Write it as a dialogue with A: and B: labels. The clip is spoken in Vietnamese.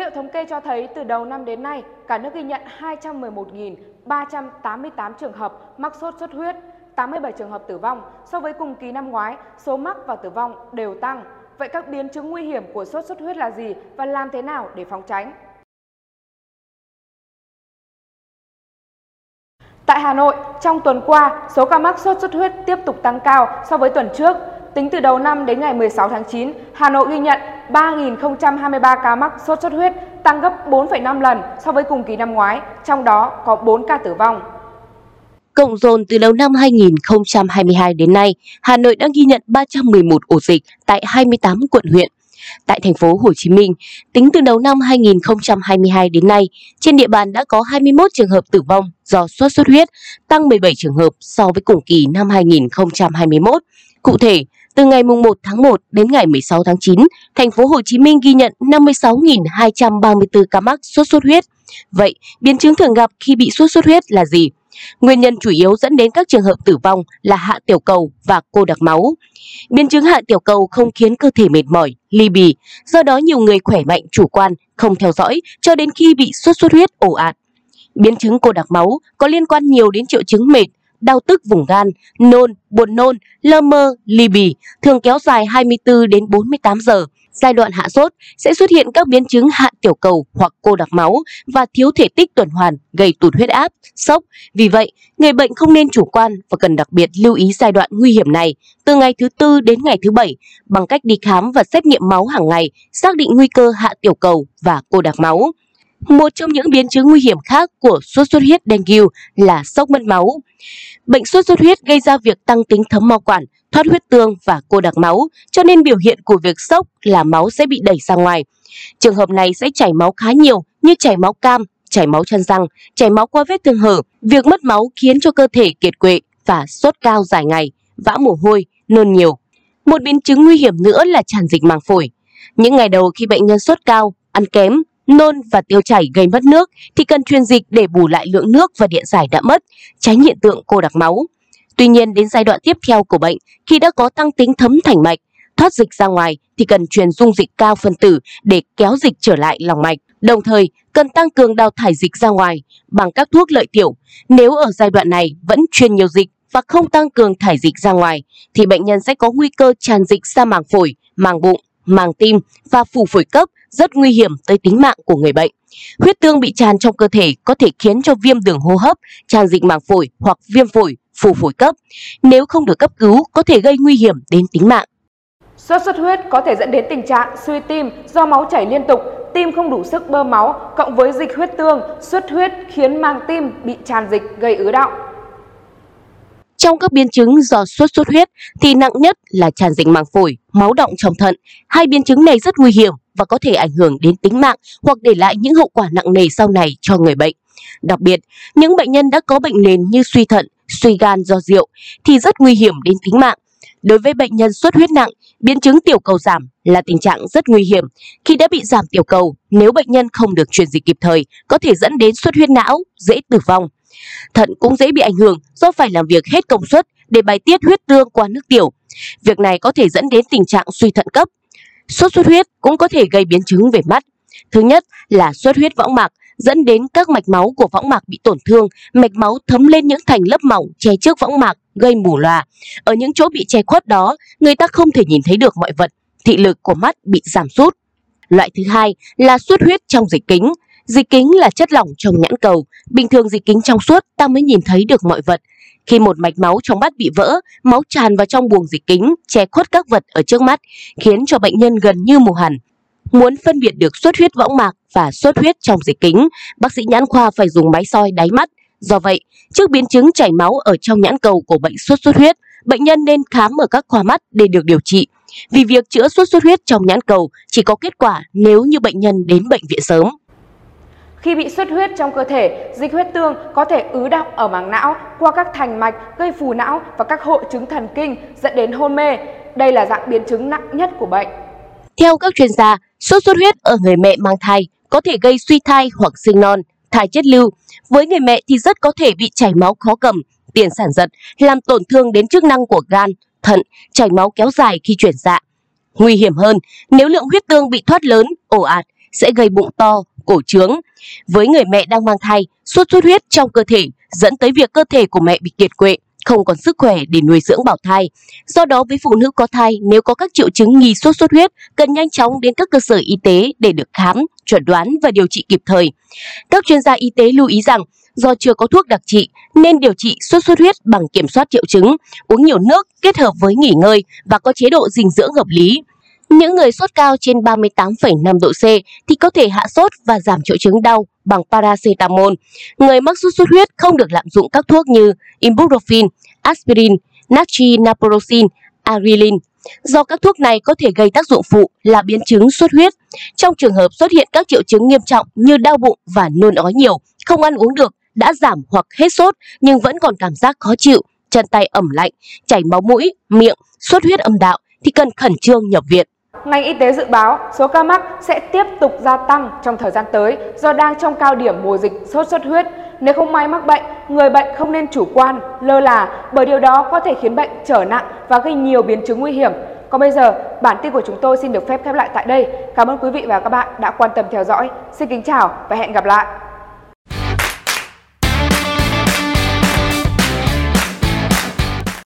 A: liệu thống kê cho thấy từ đầu năm đến nay, cả nước ghi nhận 211.388 trường hợp mắc sốt xuất huyết, 87 trường hợp tử vong. So với cùng kỳ năm ngoái, số mắc và tử vong đều tăng. Vậy các biến chứng nguy hiểm của sốt xuất huyết là gì và làm thế nào để phòng tránh? Tại Hà Nội, trong tuần qua, số ca mắc sốt xuất huyết tiếp tục tăng cao so với tuần trước. Tính từ đầu năm đến ngày 16 tháng 9, Hà Nội ghi nhận 3.023 ca mắc sốt xuất huyết, tăng gấp 4,5 lần so với cùng kỳ năm ngoái, trong đó có 4 ca tử vong.
B: Cộng dồn từ đầu năm 2022 đến nay, Hà Nội đã ghi nhận 311 ổ dịch tại 28 quận huyện. Tại thành phố Hồ Chí Minh, tính từ đầu năm 2022 đến nay, trên địa bàn đã có 21 trường hợp tử vong do sốt xuất huyết, tăng 17 trường hợp so với cùng kỳ năm 2021. Cụ thể, từ ngày 1 tháng 1 đến ngày 16 tháng 9, thành phố Hồ Chí Minh ghi nhận 56.234 ca mắc sốt xuất huyết. Vậy, biến chứng thường gặp khi bị sốt xuất huyết là gì? Nguyên nhân chủ yếu dẫn đến các trường hợp tử vong là hạ tiểu cầu và cô đặc máu. Biến chứng hạ tiểu cầu không khiến cơ thể mệt mỏi, ly bì, do đó nhiều người khỏe mạnh chủ quan, không theo dõi cho đến khi bị sốt xuất huyết ổ ạt. Biến chứng cô đặc máu có liên quan nhiều đến triệu chứng mệt, đau tức vùng gan, nôn, buồn nôn, lơ mơ, ly bì, thường kéo dài 24 đến 48 giờ. Giai đoạn hạ sốt sẽ xuất hiện các biến chứng hạ tiểu cầu hoặc cô đặc máu và thiếu thể tích tuần hoàn gây tụt huyết áp, sốc. Vì vậy, người bệnh không nên chủ quan và cần đặc biệt lưu ý giai đoạn nguy hiểm này từ ngày thứ tư đến ngày thứ bảy bằng cách đi khám và xét nghiệm máu hàng ngày, xác định nguy cơ hạ tiểu cầu và cô đặc máu. Một trong những biến chứng nguy hiểm khác của sốt xuất huyết dengue là sốc mất máu. Bệnh sốt xuất huyết gây ra việc tăng tính thấm mau quản, thoát huyết tương và cô đặc máu, cho nên biểu hiện của việc sốc là máu sẽ bị đẩy ra ngoài. Trường hợp này sẽ chảy máu khá nhiều như chảy máu cam, chảy máu chân răng, chảy máu qua vết thương hở. Việc mất máu khiến cho cơ thể kiệt quệ và sốt cao dài ngày, vã mồ hôi, nôn nhiều. Một biến chứng nguy hiểm nữa là tràn dịch màng phổi. Những ngày đầu khi bệnh nhân sốt cao, ăn kém, nôn và tiêu chảy gây mất nước thì cần truyền dịch để bù lại lượng nước và điện giải đã mất, tránh hiện tượng cô đặc máu. Tuy nhiên đến giai đoạn tiếp theo của bệnh, khi đã có tăng tính thấm thành mạch, thoát dịch ra ngoài thì cần truyền dung dịch cao phân tử để kéo dịch trở lại lòng mạch. Đồng thời, cần tăng cường đào thải dịch ra ngoài bằng các thuốc lợi tiểu. Nếu ở giai đoạn này vẫn truyền nhiều dịch và không tăng cường thải dịch ra ngoài thì bệnh nhân sẽ có nguy cơ tràn dịch ra màng phổi, màng bụng, màng tim và phù phổi cấp rất nguy hiểm tới tính mạng của người bệnh. Huyết tương bị tràn trong cơ thể có thể khiến cho viêm đường hô hấp, tràn dịch màng phổi hoặc viêm phổi, phù phổi cấp. Nếu không được cấp cứu có thể gây nguy hiểm đến tính mạng.
A: Sốt xuất huyết có thể dẫn đến tình trạng suy tim do máu chảy liên tục, tim không đủ sức bơm máu, cộng với dịch huyết tương, xuất huyết khiến màng tim bị tràn dịch gây ứ động.
B: Trong các biến chứng do sốt xuất huyết thì nặng nhất là tràn dịch màng phổi, máu động trong thận. Hai biến chứng này rất nguy hiểm và có thể ảnh hưởng đến tính mạng hoặc để lại những hậu quả nặng nề sau này cho người bệnh. Đặc biệt, những bệnh nhân đã có bệnh nền như suy thận, suy gan do rượu thì rất nguy hiểm đến tính mạng. Đối với bệnh nhân xuất huyết nặng, biến chứng tiểu cầu giảm là tình trạng rất nguy hiểm. Khi đã bị giảm tiểu cầu, nếu bệnh nhân không được truyền dịch kịp thời, có thể dẫn đến xuất huyết não, dễ tử vong. Thận cũng dễ bị ảnh hưởng do phải làm việc hết công suất để bài tiết huyết tương qua nước tiểu. Việc này có thể dẫn đến tình trạng suy thận cấp. Sốt xuất huyết cũng có thể gây biến chứng về mắt. Thứ nhất là xuất huyết võng mạc dẫn đến các mạch máu của võng mạc bị tổn thương, mạch máu thấm lên những thành lớp mỏng che trước võng mạc gây mù lòa. Ở những chỗ bị che khuất đó, người ta không thể nhìn thấy được mọi vật, thị lực của mắt bị giảm sút. Loại thứ hai là xuất huyết trong dịch kính. Dịch kính là chất lỏng trong nhãn cầu, bình thường dịch kính trong suốt ta mới nhìn thấy được mọi vật. Khi một mạch máu trong mắt bị vỡ, máu tràn vào trong buồng dịch kính, che khuất các vật ở trước mắt, khiến cho bệnh nhân gần như mù hẳn. Muốn phân biệt được xuất huyết võng mạc và xuất huyết trong dịch kính, bác sĩ nhãn khoa phải dùng máy soi đáy mắt. Do vậy, trước biến chứng chảy máu ở trong nhãn cầu của bệnh xuất xuất huyết, bệnh nhân nên khám ở các khoa mắt để được điều trị. Vì việc chữa xuất xuất huyết trong nhãn cầu chỉ có kết quả nếu như bệnh nhân đến bệnh viện sớm.
A: Khi bị xuất huyết trong cơ thể, dịch huyết tương có thể ứ đọng ở màng não qua các thành mạch gây phù não và các hội chứng thần kinh dẫn đến hôn mê. Đây là dạng biến chứng nặng nhất của bệnh.
B: Theo các chuyên gia, sốt xuất huyết ở người mẹ mang thai có thể gây suy thai hoặc sinh non, thai chết lưu. Với người mẹ thì rất có thể bị chảy máu khó cầm, tiền sản giật, làm tổn thương đến chức năng của gan, thận, chảy máu kéo dài khi chuyển dạ. Nguy hiểm hơn, nếu lượng huyết tương bị thoát lớn, ổ ạt sẽ gây bụng to, cổ trướng. Với người mẹ đang mang thai, suốt xuất huyết trong cơ thể dẫn tới việc cơ thể của mẹ bị kiệt quệ, không còn sức khỏe để nuôi dưỡng bảo thai. Do đó với phụ nữ có thai, nếu có các triệu chứng nghi sốt xuất huyết, cần nhanh chóng đến các cơ sở y tế để được khám, chuẩn đoán và điều trị kịp thời. Các chuyên gia y tế lưu ý rằng, do chưa có thuốc đặc trị nên điều trị sốt xuất huyết bằng kiểm soát triệu chứng, uống nhiều nước kết hợp với nghỉ ngơi và có chế độ dinh dưỡng hợp lý. Những người sốt cao trên 38,5 độ C thì có thể hạ sốt và giảm triệu chứng đau bằng paracetamol. Người mắc sốt xuất huyết không được lạm dụng các thuốc như ibuprofen, aspirin, natri naproxen, arilin do các thuốc này có thể gây tác dụng phụ là biến chứng xuất huyết. Trong trường hợp xuất hiện các triệu chứng nghiêm trọng như đau bụng và nôn ói nhiều, không ăn uống được, đã giảm hoặc hết sốt nhưng vẫn còn cảm giác khó chịu, chân tay ẩm lạnh, chảy máu mũi, miệng, xuất huyết âm đạo thì cần khẩn trương nhập viện.
A: Ngành y tế dự báo số ca mắc sẽ tiếp tục gia tăng trong thời gian tới do đang trong cao điểm mùa dịch sốt xuất huyết. Nếu không may mắc bệnh, người bệnh không nên chủ quan, lơ là bởi điều đó có thể khiến bệnh trở nặng và gây nhiều biến chứng nguy hiểm. Còn bây giờ, bản tin của chúng tôi xin được phép khép lại tại đây. Cảm ơn quý vị và các bạn đã quan tâm theo dõi. Xin kính chào và hẹn gặp lại.